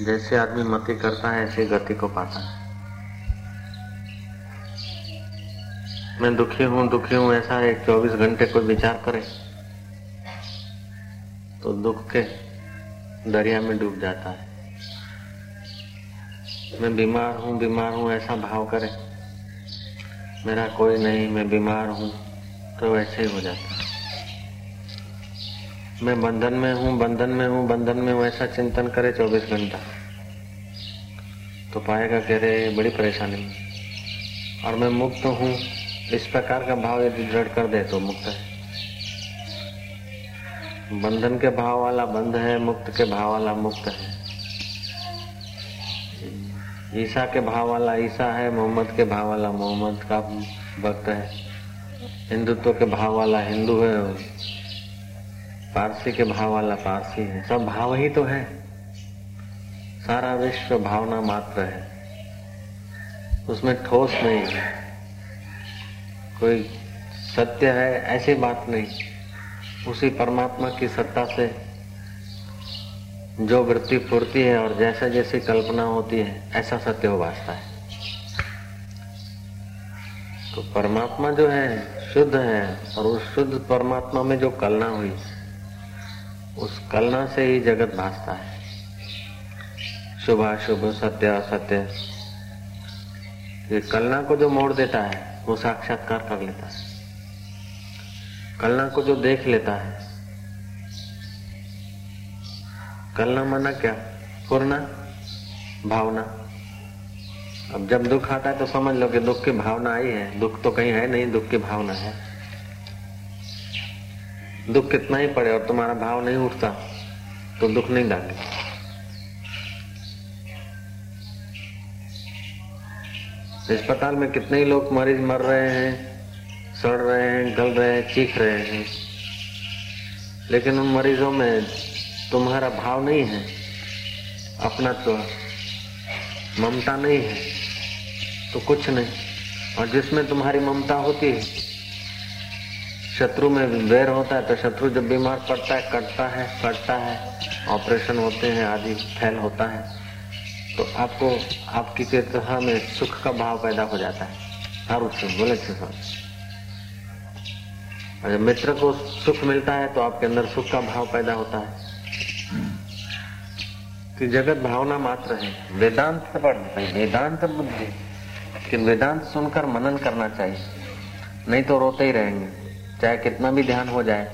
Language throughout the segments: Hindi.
जैसे आदमी मति करता है, ऐसे गति को पाता है। मैं दुखी हूँ दुखी हूँ, ऐसा एक चौबीस घंटे कोई विचार करे तो दुख के दरिया में डूब जाता है। मैं बीमार हूँ बीमार हूँ, ऐसा भाव करे, मेरा कोई नहीं, मैं बीमार हूँ तो वैसे ही हो जाता है। मैं बंधन में हूँ, बंधन में हूँ, बंधन में हूँ, ऐसा चिंतन करे चौबीस घंटा। तो पाएगा कह रहे बड़ी परेशानी। में और मैं मुक्त हूँ, इस प्रकार का भाव यदि दृढ़ कर दे तो मुक्त है। बंधन के भाव वाला बंध है, मुक्त के भाव वाला मुक्त है। ईसा के भाव वाला ईसा है, मोहम्मद के भाव वाला मोहम्मद का भक्त है। हिंदुत्व के भाव वाला हिंदू है। पारसी के भाव वाला पारसी है। सब भाव ही तो है। सारा विश्व भावना मात्र है। उसमें ठोस नहीं है। कोई सत्य है, ऐसी बात नहीं। उसी परमात्मा की सत्ता से जो वृत्ति फूर्ती है और जैसा जैसी कल्पना होती है, ऐसा सत्य हो वास्ता है। तो परमात्मा जो है, शुद्ध है और उस शुद्ध परमात्मा में जो कलना हुई उस कलना से ही जगत भासता है। शुभ शुभ सत्य, असत्य। कलना को जो मोड़ देता है, वो साक्षात्कार कर लेता है। कलना को जो देख लेता है। कलना माना क्या? पूर्णा? भावना? अब जब दुख आता है तो समझ लो कि दुख की भावना आई है। दुख तो कहीं है नहीं, दुख की भावना है। दुख कितना ही पड़े और तुम्हारा भाव नहीं उठता तो दुख नहीं डाले अस्पताल में कितने ही लोग मरीज़ मर रहे हैं, सड़ रहे हैं, गल रहे हैं, चीख रहे हैं। लेकिन उन मरीजों में तुम्हारा भाव नहीं है, अपना तो ममता नहीं है तो कुछ नहीं। और जिसमें तुम्हारी ममता होती है शत्रु में वैर होता है तो शत्रु जब बीमार पड़ता है कटता है कटता है, ऑपरेशन होते हैं आदि, फैल होता है तो आपको, आपकी चेतना में सुख का भाव पैदा हो जाता है। हर से, बोले जब मित्र को सुख मिलता है तो आपके अंदर सुख का भाव पैदा होता है। कि जगत भावना मात्र है। वेदांत पढ़ वेदांत बुद्धि लेकिन वेदांत सुनकर मनन करना चाहिए। नहीं तो रोते ही रहेंगे। चाहे कितना भी ध्यान हो जाए,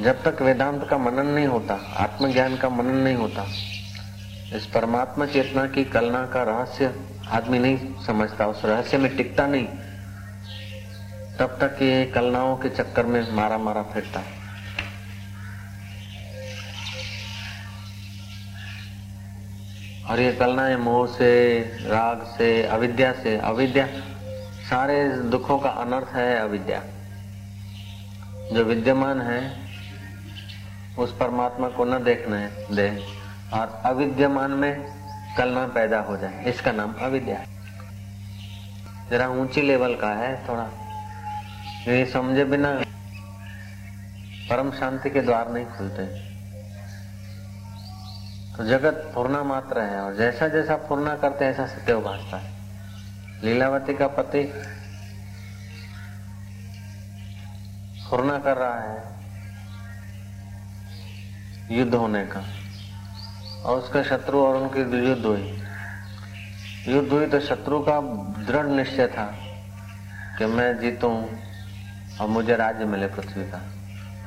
जब तक वेदांत का मनन नहीं होता, आत्मज्ञान का मनन नहीं होता, इस परमात्मा चेतना की कलना का रहस्य आदमी नहीं समझता, उस रहस्य में टिकता नहीं, तब तक ये कलनाओं के चक्कर में मारा मारा फिरता। है और ये कलनाएँ मोह से, राग से, अविद्या से, अविद्या सारे दुखों का अनर्थ है अविद्या। जो विद्यमान है, उस परमात्मा को न देखने दे और अविद्यमान में कलना पैदा हो जाए। इसका नाम अविद्या जरा ऊँची लेवल का है थोड़ा। ये समझे बिना परम शांति के द्वार नहीं खुलते। तो जगत पूर्णा मात्र है और जैसा जैसा पूर्णा करते हैं, ऐसा सत्य उभारता है। लीलावती का पति फुरना कर रहा है युद्ध होने का। और उसका शत्रु और उनकी युद्ध हुई। युद्ध हुई तो शत्रु का दृढ़ निश्चय था कि मैं जीतूं और मुझे राज्य मिले पृथ्वी का।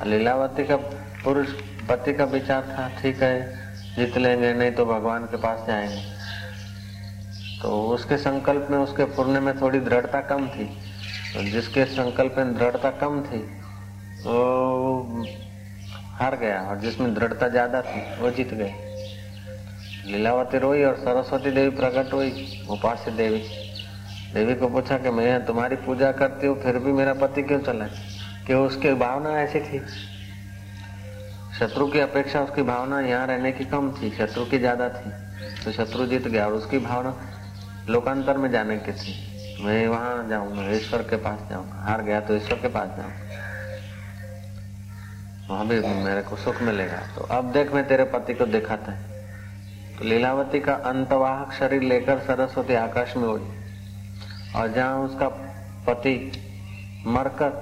लीलावती का पुरुष पति का विचार था, ठीक है, जीत लेंगे, नहीं तो भगवान के पास जाएँगे। तो उसके संकल्प में, उसके पुण्य में थोड़ी दृढ़ता कम थी। तो जिसके संकल्प में दृढ़ता कम थी, वो हार गया और जिसमें दृढ़ता ज़्यादा थी, वो जीत गए। लीलावती रोई और सरस्वती देवी प्रकट हुई, उपास्य देवी। देवी को पूछा कि, मैं तुम्हारी पूजा करती हूँ, फिर भी मेरा पति क्यों चला? कि उसकी भावना ऐसी थी। शत्रु की अपेक्षा उसकी भावना यहाँ रहने की कम थी, शत्रु की ज़्यादा थी। तो शत्रु जीत गया और उसकी भावना लोकांतर में जाने के थी। मैं वहाँ जाऊँगा, ईश्वर के पास जाऊँगा। हार गया तो ईश्वर के पास जाऊँगा। वहाँ भी मेरे को सुख मिलेगा। तो अब देख मैं तेरे पति को दिखाता है। तो लीलावती का अंतवाहक शरीर लेकर सरस्वती आकाश में उड़ी। और जहाँ उसका पति मरकर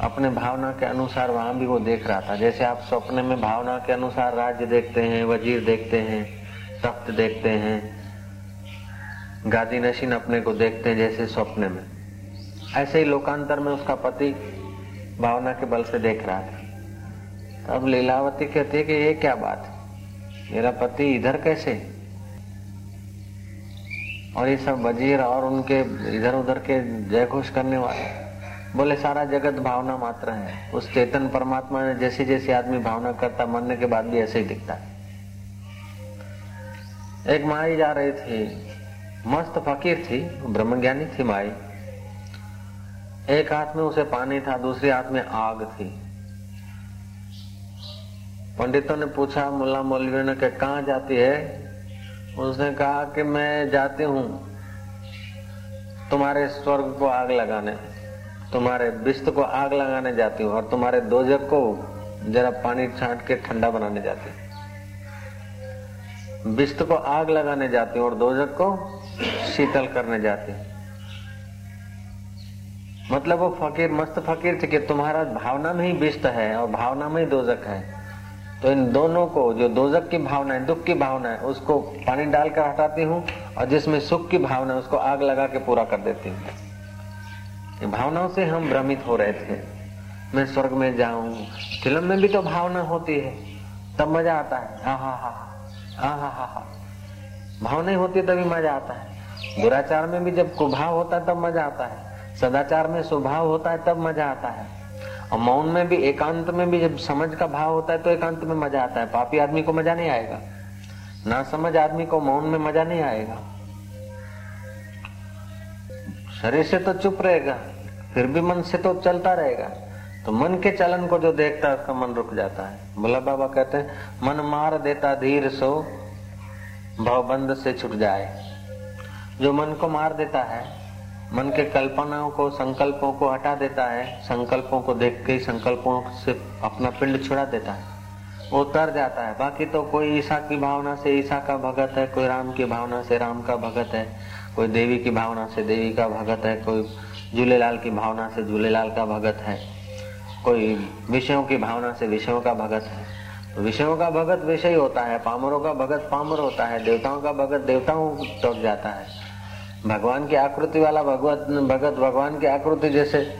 अपने भावना के अनुसार वहाँ भी वो देख रहा था। जैसे आप सपने में भावना के अनुसार राज्य देखते हैं, वज़ीर देखते हैं, तख्त देखते हैं गादी नशीन अपने को देखते हैं जैसे सपने में। ऐसे ही लोकांतर में उसका पति भावना के बल से देख रहा था। अब लीलावती कहती है कि ये क्या बात है? मेरा पति इधर कैसे? और ये सब वज़ीर और उनके इधर उधर के जय घोष करने वाले। बोले, सारा जगत भावना मात्र है। उस चेतन परमात्मा ने जैसे जैसे आदमी भावना करता, मरने के बाद भी ऐसे ही दिखता है। एक माई जा रही थी। मस्त फकीर थी, ब्रह्मज्ञानी थी माई। एक हाथ में उसे पानी था, दूसरे हाथ में आग थी। पंडितों ने पूछा, मुल्ला मौलवी ने कहा जाती है? उसने कहा कि, मैं जाती हूँ तुम्हारे स्वर्ग को आग लगाने, तुम्हारे बिस्त को आग लगाने जाती हूँ और तुम्हारे दोजक को जरा पानी छाट के ठंडा बनाने जाती हूँ। बिस्त को आग लगाने जाती हूँ और दोजक को शीतल करने जाते हूँ। मतलब वो फकीर, मस्त फकीर थे कि तुम्हारा भावना में ही बिस्त है और भावना में ही दोजक है। तो इन दोनों को, जो दोजक की भावना है, दुख की भावना है, उसको पानी डालकर हटाती हूँ और जिसमें सुख की भावना है, उसको आग लगा के पूरा कर देती हूँ। भावनाओं से हम भ्रमित हो रहे थे। मैं स्वर्ग में जाऊँ, फ़िल्म में भी तो भावना होती है। तब मज़ा आता है। हा हा हा। हा हा हा हा। भावना होती है तभी मज़ा आता है। दुराचार में भी जब कुभाव होता है, तब मज़ा आता है। सदाचार में स्वभाव होता है, तब मज़ा आता है। और मौन में भी, एकांत में भी जब समझ का भाव होता है तो एकांत में मज़ा आता है। पापी आदमी को मज़ा नहीं आएगा। ना समझ आदमी को मौन में मज़ा नहीं आएगा। शरीर से तो चुप रहेगा, फिर भी मन से तो चलता रहेगा। तो मन के चलन को जो देखता है, उसका मन रुक जाता है। भोला बाबा कहते हैं, मन मार देता धीर सो भवबंद से छुट जाए। जो मन को मार देता है, मन के कल्पनाओं को, संकल्पों को हटा देता है, संकल्पों को देख के, संकल्पों से अपना पिंड छुड़ा देता है। वो तर जाता है। बाकी तो कोई ईसा की भावना से, ईसा का भगत है, कोई राम की भावना से, राम का भगत है, कोई देवी की भावना से, देवी का भगत है, कोई झूलेलाल की भावना से, झूलेलाल का भगत है, कोई विषयों की भावना से, विषयों का भगत है। विषयों का भगत विषय होता है, पामरों का भगत पामर होता है, देवताओं का भगत देवताओं तक जाता है। भगवान की आकृति वाला भगवत, भगत भगवान की आकृति जैसे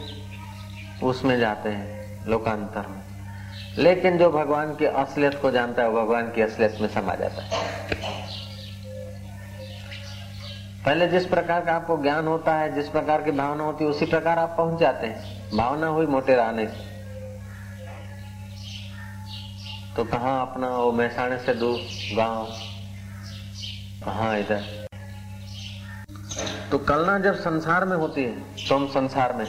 उसमें जाते हैं, लोकांतर में। लेकिन जो भगवान की असलियत को जानता है भगवान की असलियत में समा जाता है। पहले जिस प्रकार का आपको ज्ञान होता है, जिस प्रकार की भावना होती है, उसी प्रकार आप पहुँच जाते हैं। भावना हुई मोटे रहने तो कहा अपना वो मैसाने से दूर गाँव? कहा इधर? तो कलना जब संसार में होती है तो हम संसार में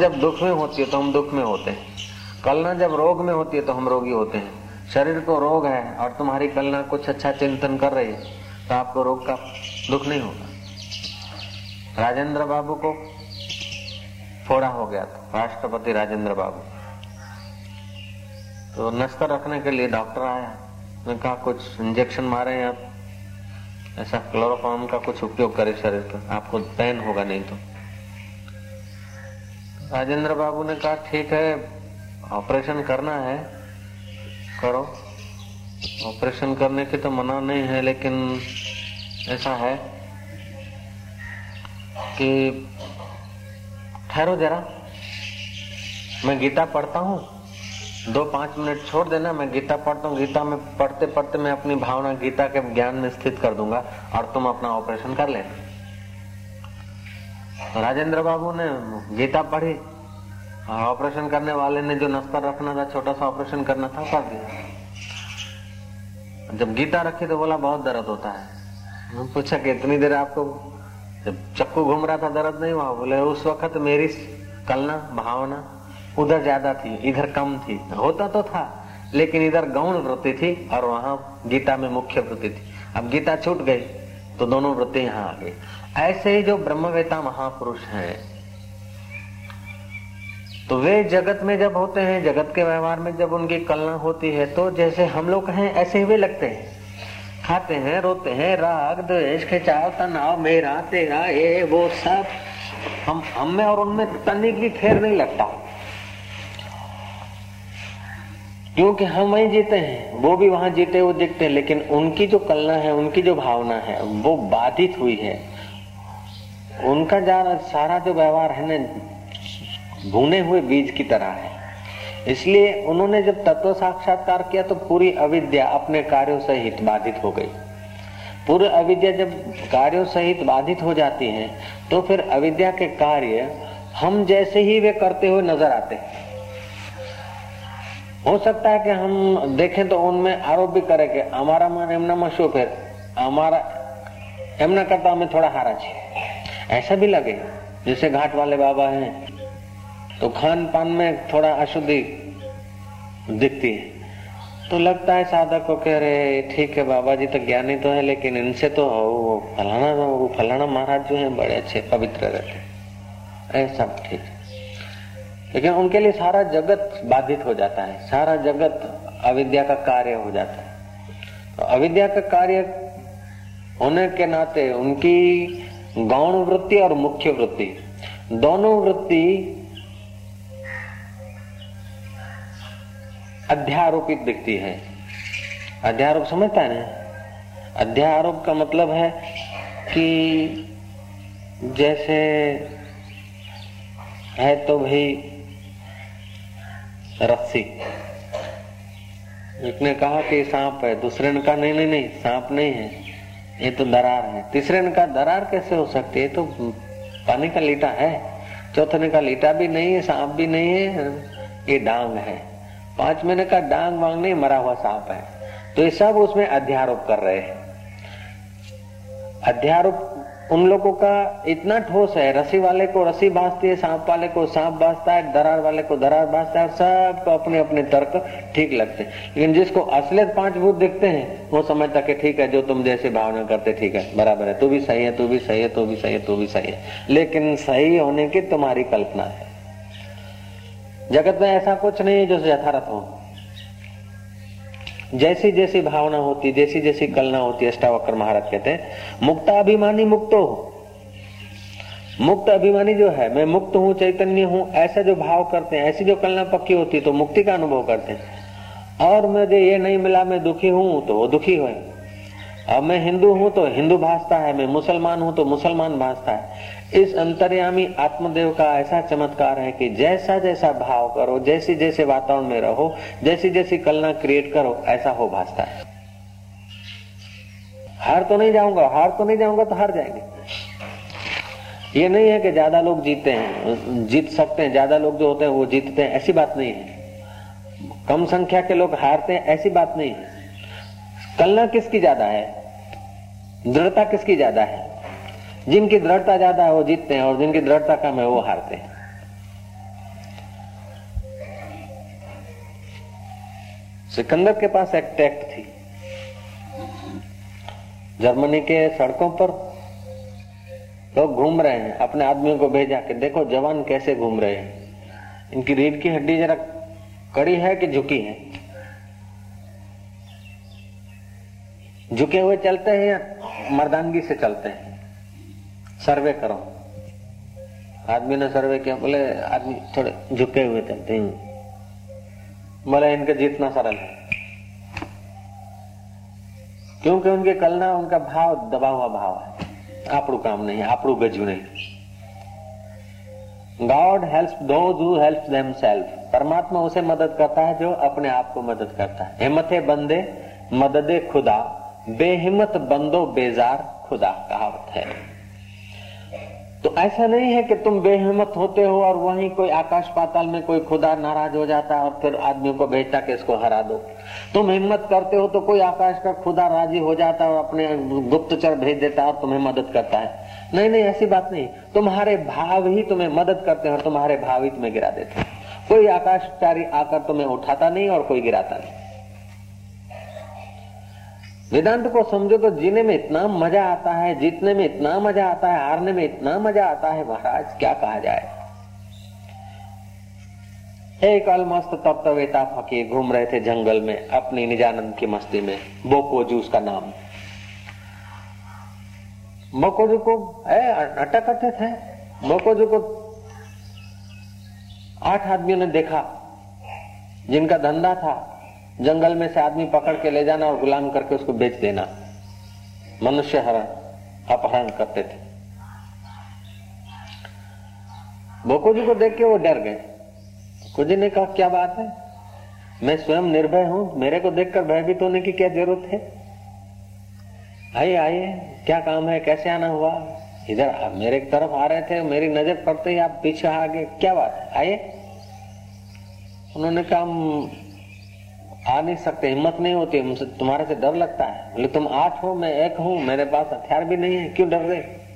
जब दुख में होती है तो हम दुख में होते हैं। कलना जब रोग में होती है तो हम रोगी होते हैं। शरीर को रोग है और तुम्हारी कलना कुछ अच्छा चिंतन कर रही है तो आपको रोग का दुख नहीं होगा। राजेंद्र बाबू को फोड़ा हो गया था, राष्ट्रपति राजेंद्र बाबू। तो नस्तर रखने के लिए डॉक्टर आया ने कहा, कुछ इंजेक्शन मारे आप। ऐसा क्लोरोफॉर्म का कुछ उपयोग करे शरीर पर। आपको पेन होगा नहीं तो। राजेंद्र बाबू ने कहा, ठीक है ऑपरेशन करना है। करो। ऑपरेशन करने की तो मना नहीं है, लेकिन ऐसा है कि ठहरो जरा। मैं गीता पढ़ता हूँ। दो पाँच मिनट छोड़ देना, मैं गीता पढ़ता हूँ। गीता में पढ़ते पढ़ते मैं अपनी भावना गीता के ज्ञान में स्थित कर दूँगा और तुम अपना ऑपरेशन कर लेना। राजेंद्र बाबू ने गीता पढ़ी, और ऑपरेशन करने वाले ने जो नस्तर रखना था, छोटा सा ऑपरेशन करना था, कर दिया। जब गीता रखी तो बोला, बहुत दर्द होता है। पूछा कि, इतनी देर आपको जब चक्कू घूम रहा था, दर्द नहीं हुआ? बोले, उस वक्त मेरी कलना, भावना उधर ज़्यादा थी, इधर कम थी। होता तो था, लेकिन इधर गौण वृत्ति थी और वहाँ गीता में मुख्य वृत्ति थी। अब गीता छूट गई तो दोनों वृत्ति यहाँ आ गई। ऐसे ही जो ब्रह्मवेता महापुरुष हैं तो वे जगत में जब होते हैं, जगत के व्यवहार में जब उनकी कलना होती है तो जैसे हम लोग हैं, ऐसे ही वे लगते हैं। खाते हैं, रोते हैं, राग, द्वेष, खिंचाव, तनाव, मेरा, तेरा, ये, वो सब। हम हम में और उनमें तनी की फेर नहीं लगता। क्योंकि हम वहीं जीते हैं, वो भी वहाँ जीते हुए दिखते हैं, लेकिन उनकी जो कलना है, उनकी जो भावना है, वो बाधित हुई है। उनका जा सारा जो व्यवहार है ना, भुने हुए बीज की तरह है। इसलिए उन्होंने जब तत्व साक्षात्कार किया तो पूरी अविद्या अपने कार्यों सहित बाधित हो गई। पूरी अविद्या जब कार्यों सहित बाधित हो जाती है तो फिर अविद्या के कार्य हम जैसे ही वे करते हुए नज़र आते हैं। हो सकता है कि हम देखें तो उनमें आरोप भी करें कि हमारा मन એમનામાં શું ફેર અમારા એમના કરતા અમે થોડા હારા છીએ ऐसा भी लगे जैसे घाट वाले बाबा हैं तो खान पान में थोड़ा अशुद्धि दिखती है तो लगता है साधक को कह रहे ठीक है बाबा जी तो ज्ञानी तो है लेकिन इनसे तो वो फलाना वो फलाना महाराज जो है बड़े अच्छे पवित्र रहते ऐसा ठीक है लेकिन उनके लिए सारा जगत बाधित हो जाता है, सारा जगत अविद्या का कार्य हो जाता है। तो अविद्या का कार्य होने के नाते उनकी गौण वृत्ति और मुख्य वृत्ति, दोनों वृत्ति अध्यारोपित दिखती है। अध्यारोप समझता है ना? अध्यारोप का मतलब है कि जैसे है तो भाई रस्सी। एक ने कहा कि सांप है। दूसरे ने कहा, नहीं नहीं नहीं, सांप नहीं है। ये तो दरार है। तीसरे ने कहा, दरार कैसे हो सकती है? तो पानी का लीटा है। चौथे ने कहा, लीटा भी नहीं है, सांप भी नहीं है, ये डांग है। पाँच महीने का डांग वांग नहीं मरा हुआ सांप है। तो ये सब उसमें अध्यारोप कर रहे हैं। अध्यारोप उन लोगों का इतना ठोस है रसी वाले को रसी बांधती है, सांप वाले को सांप बांधता है, दरार वाले को दरार बांधता है सबको अपने अपने तर्क ठीक लगते हैं। लेकिन जिसको असलियत पाँच भूत दिखते हैं, वो समझता कि ठीक है, जो तुम जैसे भावना करते, ठीक है, बराबर है। तू भी सही है, तू भी सही है, तू भी सही है, तू भी सही है। लेकिन सही होने की तुम्हारी कल्पना है। जगत में ऐसा कुछ नहीं है जो यथारथ हो। जैसी जैसी भावना होती जैसी जैसी कलना होती, अष्टावक्र महाराज कहते हैं, मुक्त अभिमानी मुक्तो मुक्त अभिमानी जो है, मैं मुक्त हूँ, चैतन्य हूँ, ऐसा जो भाव करते हैं, ऐसी जो कलना पक्की होती तो मुक्ति का अनुभव करते हैं। और मुझे ये नहीं मिला, मैं दुखी हूँ तो वो दुखी हुए अब मैं हिंदू हूँ तो हिंदू भाजता है, मैं मुसलमान हूँ तो मुसलमान भाजता है। इस अंतर्यामी आत्मदेव का ऐसा चमत्कार है कि जैसा जैसा भाव करो, जैसे जैसे वातावरण में रहो, जैसी जैसी कलना क्रिएट करो, ऐसा हो भासता है। हार तो नहीं जाऊँगा, हार तो नहीं जाऊँगा तो हार जाएँगे। ये नहीं है कि ज़्यादा लोग जीते हैं, जीत सकते हैं, ज़्यादा लोग जो होते हैं वो जीतते हैं, ऐसी बात नहीं है। कम संख्या के लोग हारते हैं, ऐसी बात नहीं है। कलना किसकी ज़्यादा है? दृढ़ता किसकी ज़्यादा है? जिनकी दृढ़ता ज़्यादा है, वो जीतते हैं, और जिनकी दृढ़ता कम है, वो हारते हैं। सिकंदर के पास एक टैक्ट थी। जर्मनी के सड़कों पर लोग घूम रहे हैं। अपने आदमियों को भेजा के, देखो, जवान कैसे घूम रहे हैं? इनकी रीढ़ की हड्डी जरा कड़ी है कि झुकी है? झुके हुए चलते हैं या मर्दानगी से चलते हैं? सर्वे करो। आदमी ने सर्वे किया, बोले, आदमी थोड़े झुके हुए हैं बोले, इनका जीतना सरल है। क्योंकि उनके कलना उनका भाव, दबा हुआ भाव है। आपड़ू काम नहीं, आपड़ू गजू नहीं। God help those help themselves परमात्मा उसे मदद करता है, जो अपने आप को मदद करता है। हिम्मते बंदे, मददे खुदा, बेहिम्मत बंदो, बेजार खुदा, कहावत है। तो ऐसा नहीं है कि तुम बेहिम्मत होते हो और वहीं कोई आकाश पाताल में कोई खुदा नाराज़ हो जाता है और फिर आदमियों को भेजता कि इसको हरा दो। तुम हिम्मत करते हो तो कोई आकाश का खुदा राज़ी हो जाता है और अपने गुप्तचर भेज देता है और तुम्हें मदद करता है। नहीं नहीं, ऐसी बात नहीं। तुम्हारे भाव ही तुम्हें मदद करते हैं और तुम्हारे भाव ही तुम्हें गिरा देते हैं। कोई आकाशचारी आकर तुम्हें उठाता नहीं और कोई गिराता नहीं। वेदांत को समझो तो जीने में इतना मज़ा आता है, जीतने में इतना मज़ा आता है, हारने में इतना मज़ा आता है, महाराज, क्या कहा जाए? एक अलमस्त तत्वेता फकीर, घूम रहे थे जंगल में, अपनी निजानंद की मस्ती में, बोकोजू उसका नाम। बोकोजू को अटक अटक थे? बोकोजू को आठ आदमियों ने देखा, जिनका धंधा था जंगल में से आदमी पकड़ के ले जाना और गुलाम करके उसको बेच देना। मनुष्य हरण अपहरण करते थे। बोकोजी को देख के वो डर गए। कुजी ने कहा, क्या बात है? मैं स्वयं निर्भय हूँ। मेरे को देखकर भयभीत होने की क्या ज़रूरत है? आइए आइए। क्या काम है? कैसे आना हुआ? इधर, आप मेरे तरफ़ आ रहे थे। मेरी नज़र पड़ते ही आप पीछे आ गए। क्या बात है? आइए। उन्होंने कहा आ नहीं सकते, हिम्मत नहीं होती तुम्हारे से डर लगता है। बोले, तुम आठ हो, मैं एक हूँ, मेरे पास हथियार भी नहीं है, क्यों डर रहे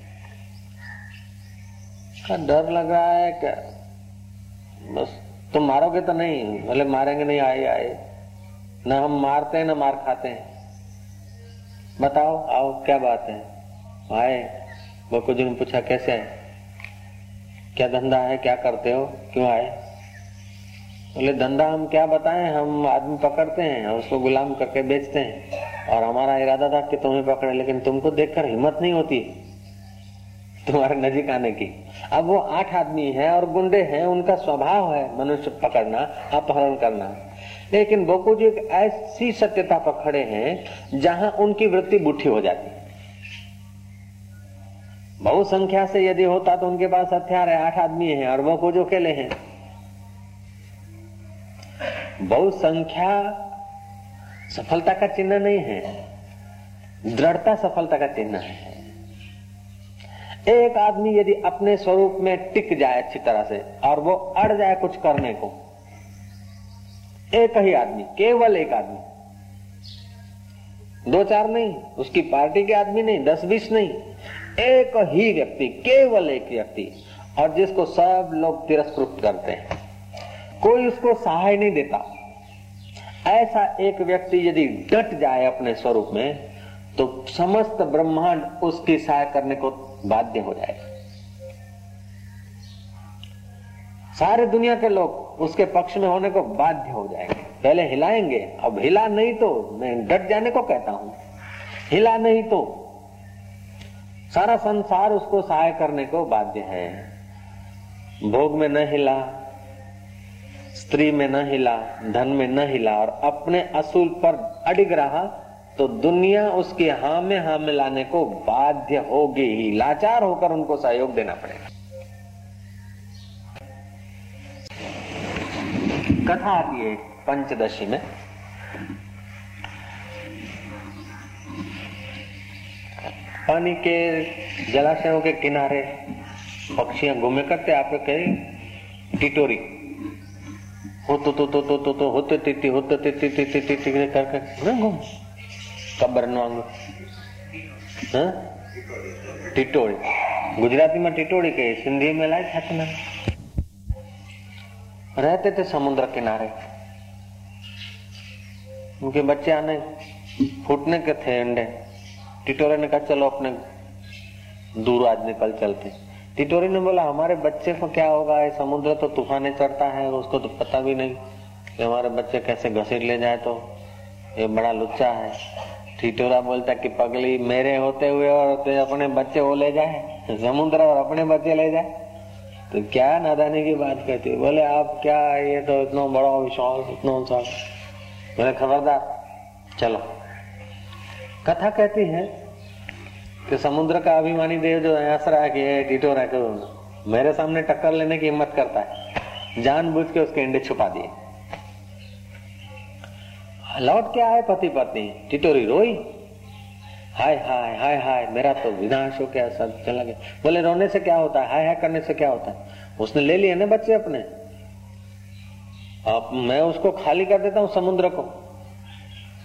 डर लग रहा है क्या बस तुम मारोगे तो नहीं बोले मारेंगे नहीं, आए आए। न हम मारते हैं, न मार खाते हैं। बताओ, आओ, क्या बात है? आए बको जी ने पूछा, कैसे है? क्या धंधा है, क्या करते हो? क्यों आए? बोले, धंधा हम क्या बताएँ? हम आदमी पकड़ते हैं और उसको गुलाम करके बेचते हैं। और हमारा इरादा था कि तुम्हें पकड़े, लेकिन तुमको देखकर हिम्मत नहीं होती तुम्हारे नजीक आने की। अब वो आठ आदमी है और गुंडे हैं, उनका स्वभाव है मनुष्य पकड़ना, अपहरण करना। लेकिन बोकू जी एक ऐसी सत्यता पर खड़े हैं, जहाँ उनकी वृत्ति बुठी हो जाती। बहु संख्या से यदि होता तो उनके पास हथियार है, आठ आदमी है और वो को जो अकेले हैं। बहुसंख्या सफलता का चिन्ह नहीं है, दृढ़ता सफलता का चिन्ह है। एक आदमी यदि अपने स्वरूप में टिक जाए अच्छी तरह से और वो अड़ जाए कुछ करने को, एक ही आदमी, केवल एक आदमी, दो चार नहीं, उसकी पार्टी के आदमी नहीं, दस बीस नहीं, एक ही व्यक्ति, केवल एक व्यक्ति, और जिसको सब लोग तिरस्कृत करते हैं, कोई उसको सहाय नहीं देता। ऐसा एक व्यक्ति यदि डट जाए अपने स्वरूप में तो समस्त ब्रह्मांड उसकी सहाय करने को बाध्य हो जाएगा। सारे दुनिया के लोग उसके पक्ष में होने को बाध्य हो जाएँगे। पहले हिलाएँगे, अब हिला नहीं तो मैं डट जाने को कहता हूँ। हिला नहीं तो सारा संसार उसको सहाय करने को बाध्य है। भोग में न हिला स्त्री में न हिला, धन में न हिला और अपने असूल पर अडिग रहा तो दुनिया उसकी हा में हा मिलाने को बाध्य होगी ही। लाचार होकर उनको सहयोग देना पड़ेगा। कथा आती है पंचदशी में। पानी के जलाशयों के किनारे पक्षियाँ घूमे करते, आप कहे, टिटोरी। हो तो तो तो तो तो तो होते तिथि होते तिथि तिथि तिथि करके घूम કબર નો અંગ टिटोड़ी गुजराती में टिटोड़ी कही सिंधी में लाए छातना रहते थे समुद्र किनारे उनके बच्चे आने फूटने के थे अंडे टिटोरे ने कहा चलो अपने दूर आज निकल चलते टिटोरी ने बोला, हमारे बच्चे को क्या होगा? ये समुद्र तो तूफाने चढ़ता है, उसको तो पता भी नहीं कि हमारे बच्चे कैसे घसीट ले जाए तो। ये बड़ा लुच्चा है। टिटोरा बोलता कि, पगली, मेरे होते हुए और अपने बच्चे वो ले जाए, समुद्र और अपने बच्चे ले जाए। तो क्या नादानी की बात कहती बोले, आप क्या, ये तो इतना बड़ा विश्वास इतना सा बोले, खबरदार, चलो। कथा कहती है कि समुद्र का अभिमानी देव जो हंस रहा है कि ये टिटोरा को मेरे सामने टक्कर लेने की हिम्मत करता है। जानबूझ के उसके अंडे छुपा दिए। लौट क्या है पति पत्नी। टिटोरी रोई। हाय हाय हाय हाय, मेरा तो विनाश हो गया, सब चला गया। बोले, रोने से क्या होता है? हाय हाय करने से क्या होता है? उसने ले लिए ना बच्चे अपने। अब मैं उसको खाली कर देता हूँ समुद्र को।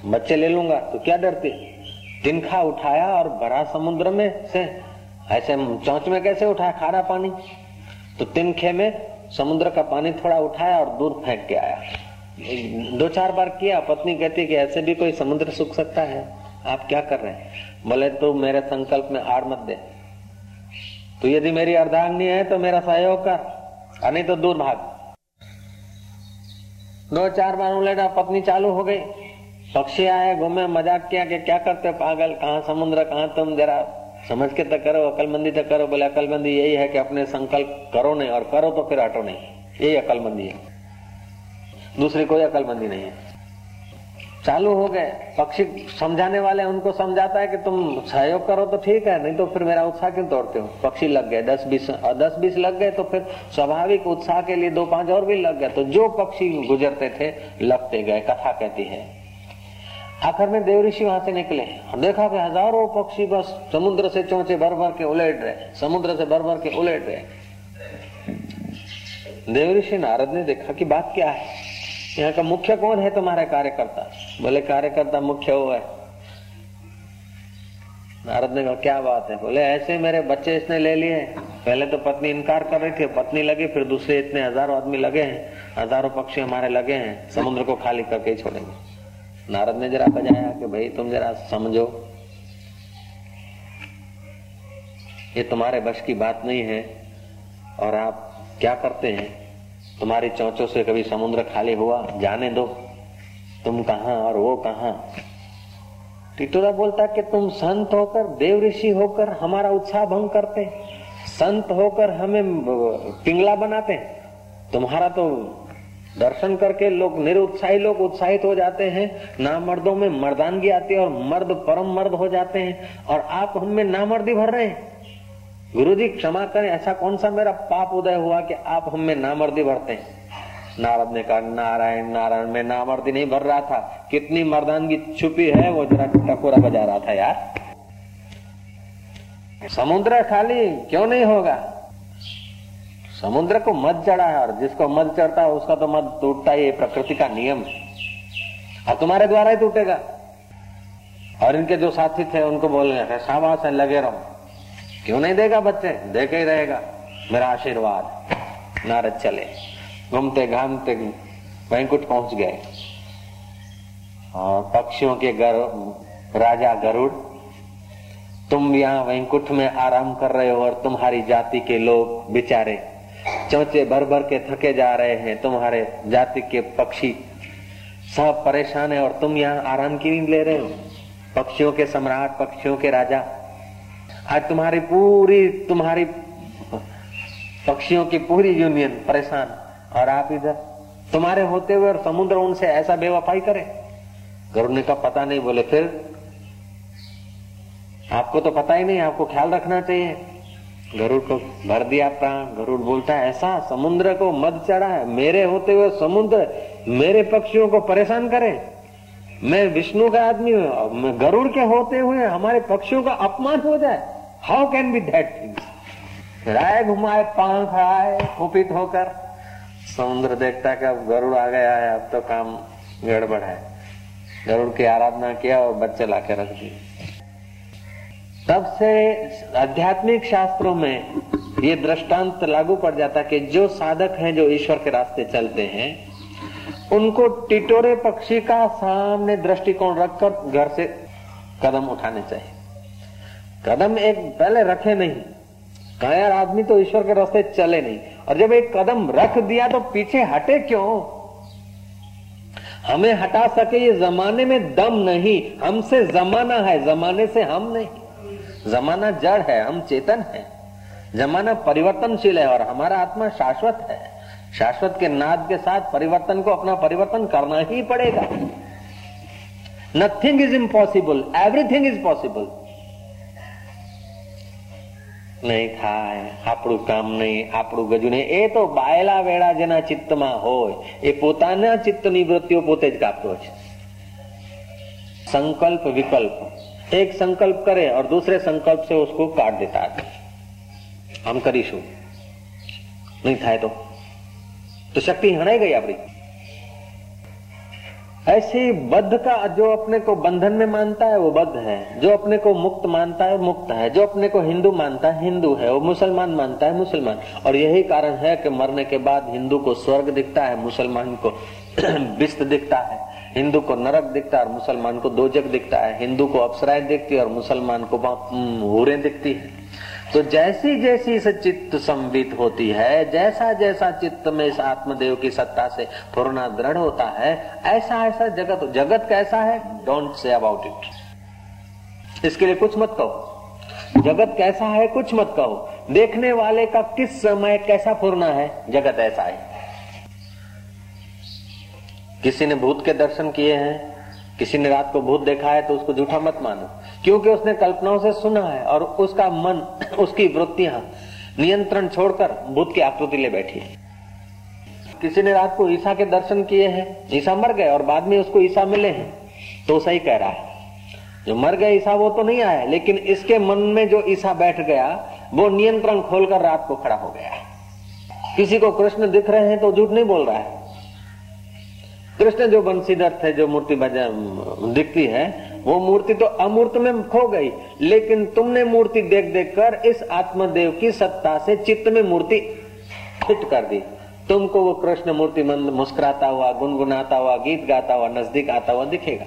बच्चे ले लूँगा तो क्या डरते तिनखा उठाया और भरा समुद्र में से ऐसे चौंच में कैसे उठाया खारा पानी? तो तिनखे में समुद्र का पानी थोड़ा उठाया और दूर फेंक के आया। दो चार बार किया, पत्नी कहती कि ऐसे भी कोई समुद्र सुख सकता है? आप क्या कर रहे हैं? बोले तो मेरे संकल्प में आड़ मत दे। तो यदि मेरी अर्धांगनी है तो मेरा सहयोग कर नहीं तो दूर भाग। दो चार बार उलेटा पत्नी चालू हो गई। पक्षी आए, घूमे, मज़ाक किया कि क्या करते पागल? कहाँ समुद्र, कहाँ तुम? जरा समझ के तो करो, अकलमंदी तो करो, बोले, अकलमंदी यही है कि अपने संकल्प करो नहीं और करो तो फिर हटो नहीं। यही अकलमंदी है। दूसरी कोई अकलमंदी नहीं है। चालू हो गए। पक्षी समझाने वाले उनको समझाता है कि तुम सहयोग करो तो ठीक है, नहीं तो फिर मेरा उत्साह क्यों तोड़ते हो? पक्षी लग गए, दस बीस दस बीस लग गए तो फिर स्वाभाविक उत्साह के लिए दो पाँच और भी लग गए। तो जो पक्षी गुजरते थे लगते गए, कथा कहती है। आखिर में देव ऋषि वहाँ से निकले देखा कि हज़ारों पक्षी बस समुद्र से चौचे, भर भर के उलेट रहे समुद्र से भर भर के उलेट रहे देव ऋषि नारद ने देखा कि बात क्या है? यहाँ का मुख्य कौन है तुम्हारे कार्यकर्ता? बोले, कार्यकर्ता मुख्य वो है। नारद ने कहा, क्या बात है? बोले, ऐसे मेरे बच्चे इसने ले लिए पहले तो पत्नी इनकार कर रही थी, पत्नी लगी, फिर दूसरे इतने हज़ारों आदमी लगे हैं। हज़ारों पक्षी हमारे लगे हैं, समुद्र को खाली करके छोड़ेंगे। नारद ने जरा बजाया कि भाई तुम जरा समझो। ये तुम्हारे बश की बात नहीं है, और आप क्या करते हैं? तुम्हारी चौचों से कभी समुद्र खाली हुआ, जाने दो। तुम कहा और वो कहा? टिटोरा बोलता कि तुम संत होकर, देव ऋषि होकर हमारा उत्साह भंग करते संत होकर हमें पिंगला बनाते तुम्हारा तो दर्शन करके लोग निरुत्साही, लोग उत्साहित हो जाते हैं। ना मर्दों में मर्दानगी आती है और मर्द परम मर्द हो जाते हैं और आप हमें नामर्दी भर रहे हैं। गुरु जी क्षमा करें, ऐसा कौन सा मेरा पाप उदय हुआ कि आप हमें नामर्दी भरते हैं? नारद ने कहा, नारायण नारायण, में नामर्दी नहीं भर रहा था। कितनी मर्दानगी छुपी है, वो जरा टकोरा बजा रहा था यार। समुद्र खाली, क्यों नहीं होगा? समुद्र को मत चढ़ा है और जिसको मत चढ़ता है उसका तो मत टूटता ही प्रकृति का नियम और तुम्हारे द्वारा ही टूटेगा। और इनके जो साथी थे उनको बोलने शाबाश है लगे रहो। क्यों नहीं देगा बच्चे? दे के ही रहेगा। मेरा आशीर्वाद। नारद चले। घूमते घामते वैंकुट पहुँच गए। और पक्षियों के गर, राजा गरुड़ तुम यहाँ वैंकुट में आराम कर रहे हो और तुम्हारी जाति के लोग बेचारे चौचे भर भर के थके जा रहे हैं तुम्हारे जाति के पक्षी। सब परेशान है और तुम यहाँ आराम की नींद ले रहे हो? पक्षियों के सम्राट, पक्षियों के राजा। आज तुम्हारी पूरी, तुम्हारी पक्षियों की पूरी यूनियन परेशान। और आप इधर, तुम्हारे होते हुए और समुद्र उनसे ऐसा बेवफाई करे? गरुड़ ने कहा पता नहीं बोले, फिर? आपको तो पता ही नहीं, आपको ख्याल रखना चाहिए। गरुड़ को भर दिया प्राण। गरुड़ बोलता है, ऐसा समुद्र को मद चढ़ा है, मेरे होते हुए समुद्र मेरे पक्षियों को परेशान करे। मैं विष्णु का आदमी हूँ गरुड़ के होते हुए हमारे पक्षियों का अपमान हो जाए। How can be that thing राय घुमाए, पंख आए, कुपित होकर समुद्र देखता कि अब गरुड़ आ गया है, अब तो काम गड़बड़ है। गरुड़ की आराधना किया और बच्चे लाके रख दिए। तब से आध्यात्मिक शास्त्रों में ये दृष्टांत लागू पड़ जाता कि जो साधक हैं, जो ईश्वर के रास्ते चलते हैं, उनको टिटोरे पक्षी का सामने दृष्टिकोण रखकर घर से कदम उठाने चाहिए। कदम एक पहले रखे नहीं। कायर आदमी तो ईश्वर के रास्ते चले नहीं। और जब एक कदम रख दिया तो पीछे हटे क्यों? हमें हटा सके ये जमाने में दम नहीं। हमसे जमाना है, जमाने से हम नहीं। जमाना जड़ है हम चेतन है जमाना परिवर्तनशील है और हमारा आत्मा शाश्वत है शाश्वत के नाद के साथ परिवर्तन को अपना परिवर्तन करना ही पड़ेगा nothing is impossible everything is possible નહીં થાય આપણું કામ નહીં આપણું ગજુ નહીં એ તો બાયલા વેળા જેના ચિત્તમાં હોય એ પોતાના ચિત્તની વૃત્તિઓ પોતે જ કાપતો છે संकल्प विकल्प एक संकल्प करे और दूसरे संकल्प से उसको काट देता है हम करीशू नहीं થાય તો તો શક્તિ હણાઈ ગઈ આપણી ऐसे बद्ध का जो अपने को बंधन में मानता है वो बद्ध है जो अपने को मुक्त मानता है मुक्त है जो अपने को हिंदू मानता है हिंदू है वो मुसलमान मानता है मुसलमान और यही कारण है कि मरने के बाद हिंदू को स्वर्ग दिखता है मुसलमान को विस्त दिखता है हिंदू को नरक दिखता है और मुसलमान को दोजक दिखता है। हिंदू को अप्सराएँ दिखती है और मुसलमान को हूरें दिखती है। तो जैसी जैसी इस चित्त संबित होती है जैसा जैसा चित्त में इस आत्मदेव की सत्ता से पूर्णा दृढ़ होता है ऐसा ऐसा जगत जगत कैसा है? डोंट से अबाउट इट इसके लिए कुछ मत कहो। जगत कैसा है? कुछ मत कहो। देखने वाले का किस समय कैसा पूर्णा है? जगत ऐसा है। किसी ने भूत के दर्शन किए हैं, किसी ने रात को भूत देखा है तो उसको झूठा मत मानो। क्योंकि उसने कल्पनाओं से सुना है और उसका मन, उसकी वृत्तियाँ नियंत्रण छोड़कर भूत की आकृति ले बैठी है। किसी ने रात को ईसा के दर्शन किए हैं, ईसा मर गए और बाद में उसको ईसा मिले हैं तो सही कह रहा है। जो मर गए ईसा, वो तो नहीं आया, लेकिन इसके मन में जो ईसा बैठ गया, वो नियंत्रण खोलकर रात को खड़ा हो गया। किसी को कृष्ण दिख रहे हैं तो झूठ नहीं बोल रहा है। कृष्ण जो बंशीधर थे जो मूर्ति दिखती है, वो मूर्ति तो अमूर्त में खो गई, लेकिन तुमने मूर्ति देख देख कर इस आत्मदेव की सत्ता से चित्त में मूर्ति फिट कर दी। तुमको वो कृष्ण मूर्ति मंद मुस्कुराता हुआ, गुनगुनाता हुआ, गीत गाता हुआ, नज़दीक आता हुआ दिखेगा।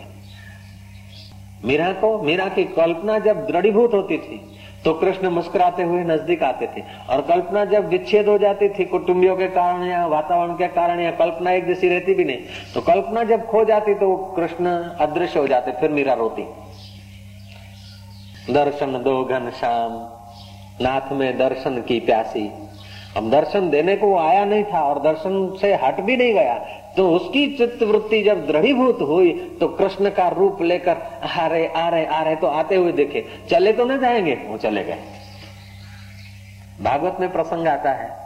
मीरा को, मीरा की कल्पना जब दृढ़ीभूत होती थी तो कृष्ण मुस्कुराते हुए नज़दीक आते थे और कल्पना जब विच्छेद हो जाती थी कुटुंबियों के कारण या वातावरण के कारण या कल्पना एक जैसी रहती भी नहीं तो कल्पना जब खो जाती तो कृष्ण अदृश्य हो जाते, फिर मीरा रोती। दर्शन दो घन श्याम, नाथ में दर्शन की प्यासी। अब दर्शन देने को आया नहीं था और दर्शन से हट भी नहीं गया तो उसकी चित्त वृत्ति जब दृढ़ीभूत हुई तो कृष्ण का रूप लेकर आ रहे आ रहे आ रहे तो आते हुए देखे। चले तो न जाएँगे, वो चले गए। भागवत में प्रसंग आता है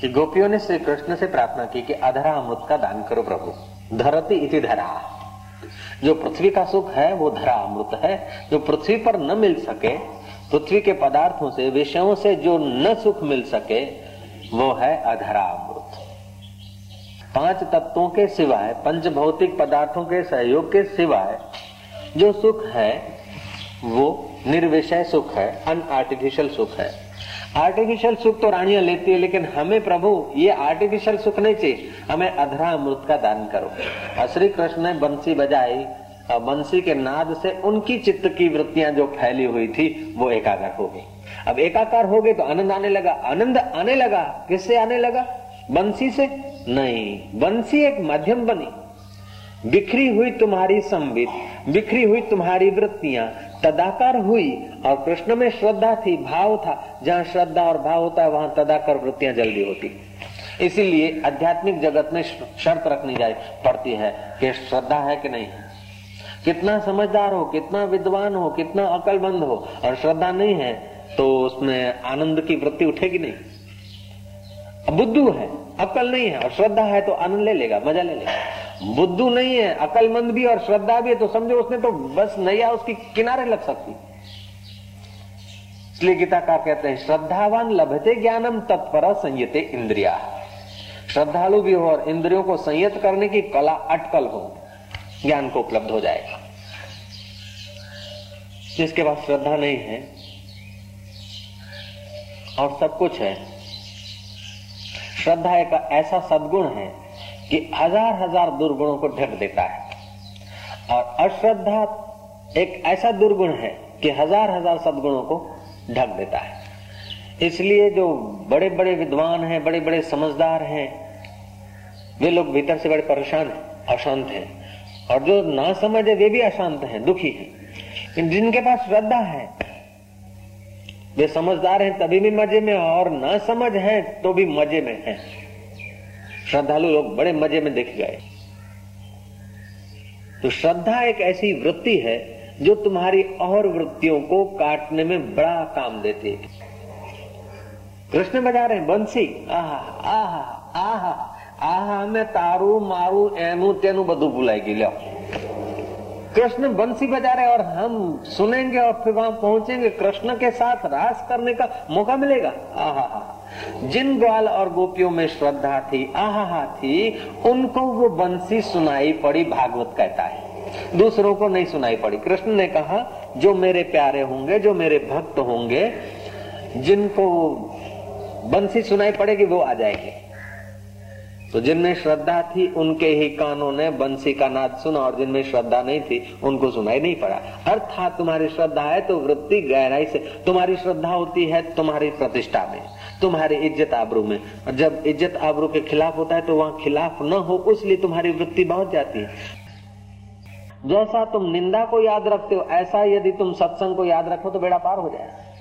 कि गोपियों ने श्री कृष्ण से प्रार्थना की कि अधरा अमृत का दान करो प्रभु। धरती इति धरा। जो पृथ्वी का सुख है, वो धरा अमृत है। जो पृथ्वी पर न मिल सके पृथ्वी के पदार्थों से, विषयों से जो न सुख मिल सके, वो है अधरा अमृत पाँच तत्वों के सिवाय, पंच भौतिक पदार्थों के सहयोग के सिवाय जो सुख है, वो निर्विषय सुख है अन आर्टिफिशियल सुख है। आर्टिफिशियल सुख तो रानियाँ लेती है, लेकिन हमें प्रभु, ये आर्टिफिशियल सुख नहीं चाहिए। हमें अधरा अमृत का दान करो। श्री कृष्ण ने बंसी बजाई बंसी के नाद से उनकी चित्त की वृत्तियाँ जो फैली हुई थी, वो एकाग्र हो गई। अब एकाकार हो गए तो आनंद आने लगा। आनंद आने लगा। किससे आने लगा? बंसी से? नहीं, बंसी एक माध्यम बनी। बिखरी हुई तुम्हारी संबित बिखरी हुई तुम्हारी वृत्तियाँ, तदाकार हुई और कृष्ण में श्रद्धा थी, भाव था। जहाँ श्रद्धा और भाव होता है, वहाँ तदाकर वृत्तियाँ जल्दी होती। इसीलिए आध्यात्मिक जगत में शर्त रखनी जाए पड़ती है कि श्रद्धा है कि नहीं है। कितना समझदार हो, कितना विद्वान हो, कितना अकलमंद हो और श्रद्धा नहीं है तो उसमें आनंद की वृत्ति उठेगी नहीं। बुद्धू है, अकल नहीं है और श्रद्धा है तो आनंद ले लेगा, मज़ा ले लेगा। बुद्धू नहीं है, अकलमंद भी और श्रद्धा भी है तो समझो उसने तो बस नैया उसकी किनारे लग सकती। इसलिए गीता का कहते हैं, श्रद्धावान लभते ज्ञानम तत्पर संयते इंद्रिया। श्रद्धालु भी हो और इंद्रियों को संयत करने की कला अटकल हो। ज्ञान को उपलब्ध हो जाएगा। जिसके पास श्रद्धा नहीं है और सब कुछ है, श्रद्धा एक ऐसा सदगुण है कि हज़ार हज़ार दुर्गुणों को ढक देता है। और अश्रद्धा एक ऐसा दुर्गुण है कि हज़ार हज़ार सदगुणों को ढक देता है। इसलिए जो बड़े बड़े विद्वान हैं बड़े बड़े समझदार हैं, वे लोग भीतर से बड़े परेशान अशांत हैं। और जो ना समझे वे भी अशांत हैं, दुखी हैं। जिनके पास श्रद्धा है, वे समझदार हैं, तभी भी मज़े में और न समझ है तो भी मज़े में है। श्रद्धालु लोग बड़े मज़े में देख गए। तो श्रद्धा एक ऐसी वृत्ति है, जो तुम्हारी और वृत्तियों को काटने में बड़ा काम देती है। कृष्ण बजा रहे हैं, बंसी, आहा आहा आहा। आहा मैं तारू मारू एनु तेनु બધું ભૂલાઈ ગયું कृष्ण बंसी बजा रहे और हम सुनेंगे और फिर वहां पहुंचेंगे कृष्ण के साथ रास करने का मौका मिलेगा आहा जिन ग्वाल और गोपियों में श्रद्धा थी आहा थी उनको वो बंसी सुनाई पड़ी भागवत कहता है दूसरों को नहीं सुनाई पड़ी कृष्ण ने कहा जो मेरे प्यारे होंगे जो मेरे भक्त होंगे जिनको बंसी सुनाई पड़ेगी वो आ जाएंगे तो जिनमें श्रद्धा थी, उनके ही कानों ने बंसी का नाद सुना और जिनमें श्रद्धा नहीं थी, उनको सुनाई नहीं पड़ा। अर्थात तुम्हारी श्रद्धा है तो वृत्ति गहराई से, तुम्हारी श्रद्धा होती है तुम्हारी प्रतिष्ठा में, तुम्हारी इज़्ज़त आबरू में। और जब इज़्ज़त आबरू के खिलाफ होता है तो वहाँ खिलाफ न हो इसलिए तुम्हारी वृत्ति बहुत जाती है। जैसा तुम निंदा को याद रखते हो, ऐसा यदि तुम सत्संग को याद रखो तो बेड़ा पार हो जाएगा।